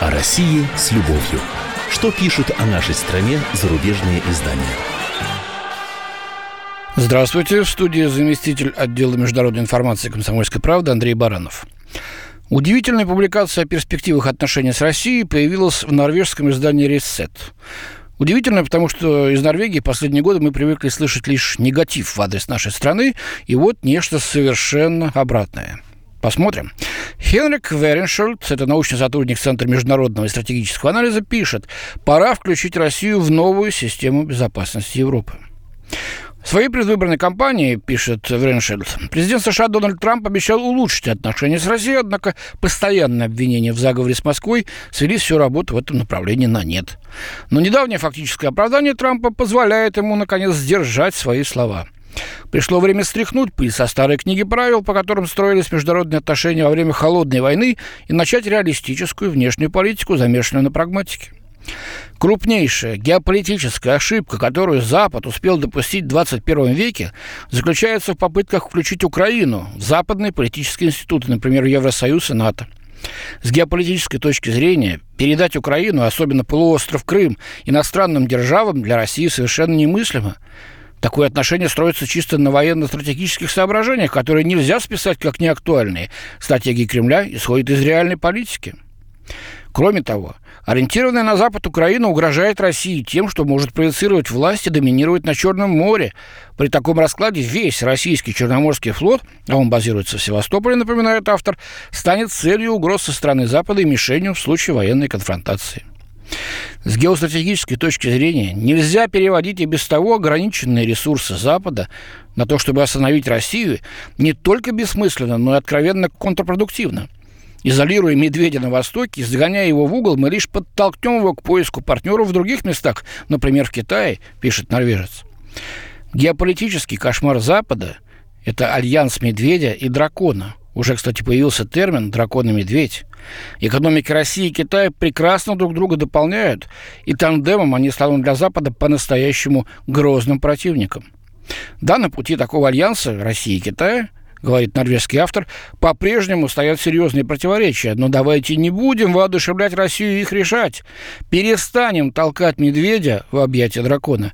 О России с любовью. Что пишут о нашей стране зарубежные издания? Здравствуйте. В студии заместитель отдела международной информации «Комсомольской правды» Андрей Баранов. Удивительная публикация о перспективах отношений с Россией появилась в норвежском издании «Ресет». Удивительно, потому что из Норвегии последние годы мы привыкли слышать лишь негатив в адрес нашей страны, и вот нечто совершенно обратное – Посмотрим. Хенрик Вереншольд, это научный сотрудник Центра международного и стратегического анализа, пишет, пора включить Россию в новую систему безопасности Европы. В своей предвыборной кампании, пишет Вреншельд, президент США Дональд Трамп обещал улучшить отношения с Россией, однако постоянные обвинения в заговоре с Москвой свели всю работу в этом направлении на нет. Но недавнее фактическое оправдание Трампа позволяет ему, наконец, сдержать свои слова – Пришло время стряхнуть пыль со старой книги правил, по которым строились международные отношения во время холодной войны, и начать реалистическую внешнюю политику, замешанную на прагматике. Крупнейшая геополитическая ошибка, которую Запад успел допустить в 21 веке, заключается в попытках включить Украину в западные политические институты, например, Евросоюз и НАТО. С геополитической точки зрения передать Украину, особенно полуостров Крым, иностранным державам для России совершенно немыслимо. Такое отношение строится чисто на военно-стратегических соображениях, которые нельзя списать как неактуальные. Стратегия Кремля исходит из реальной политики. Кроме того, ориентированная на Запад Украина угрожает России тем, что может проецировать власть и доминировать на Черном море. При таком раскладе весь российский Черноморский флот, а он базируется в Севастополе, напоминает автор, станет целью угроз со стороны Запада и мишенью в случае военной конфронтации. С геостратегической точки зрения нельзя переводить и без того ограниченные ресурсы Запада на то, чтобы остановить Россию, не только бессмысленно, но и откровенно контрпродуктивно. Изолируя медведя на Востоке, загоняя его в угол, мы лишь подтолкнем его к поиску партнеров в других местах, например, в Китае, пишет норвежец. Геополитический кошмар Запада – это альянс медведя и дракона – уже, кстати, появился термин «дракон и медведь». Экономики России и Китая прекрасно друг друга дополняют, и тандемом они станут для Запада по-настоящему грозным противником. Да, на пути такого альянса России и Китая говорит норвежский автор, по-прежнему стоят серьезные противоречия. Но давайте не будем воодушевлять Россию их решать. Перестанем толкать медведя в объятия дракона.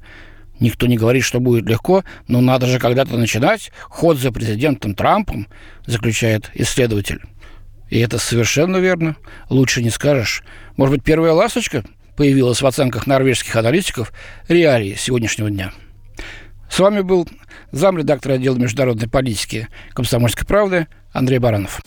Никто не говорит, что будет легко, но надо же когда-то начинать. Ход за президентом Трампом, заключает исследователь. И это совершенно верно. Лучше не скажешь. Может быть, первая ласточка появилась в оценках норвежских аналитиков реалии сегодняшнего дня. С вами был замредактор отдела международной политики «Комсомольской правды» Андрей Баранов.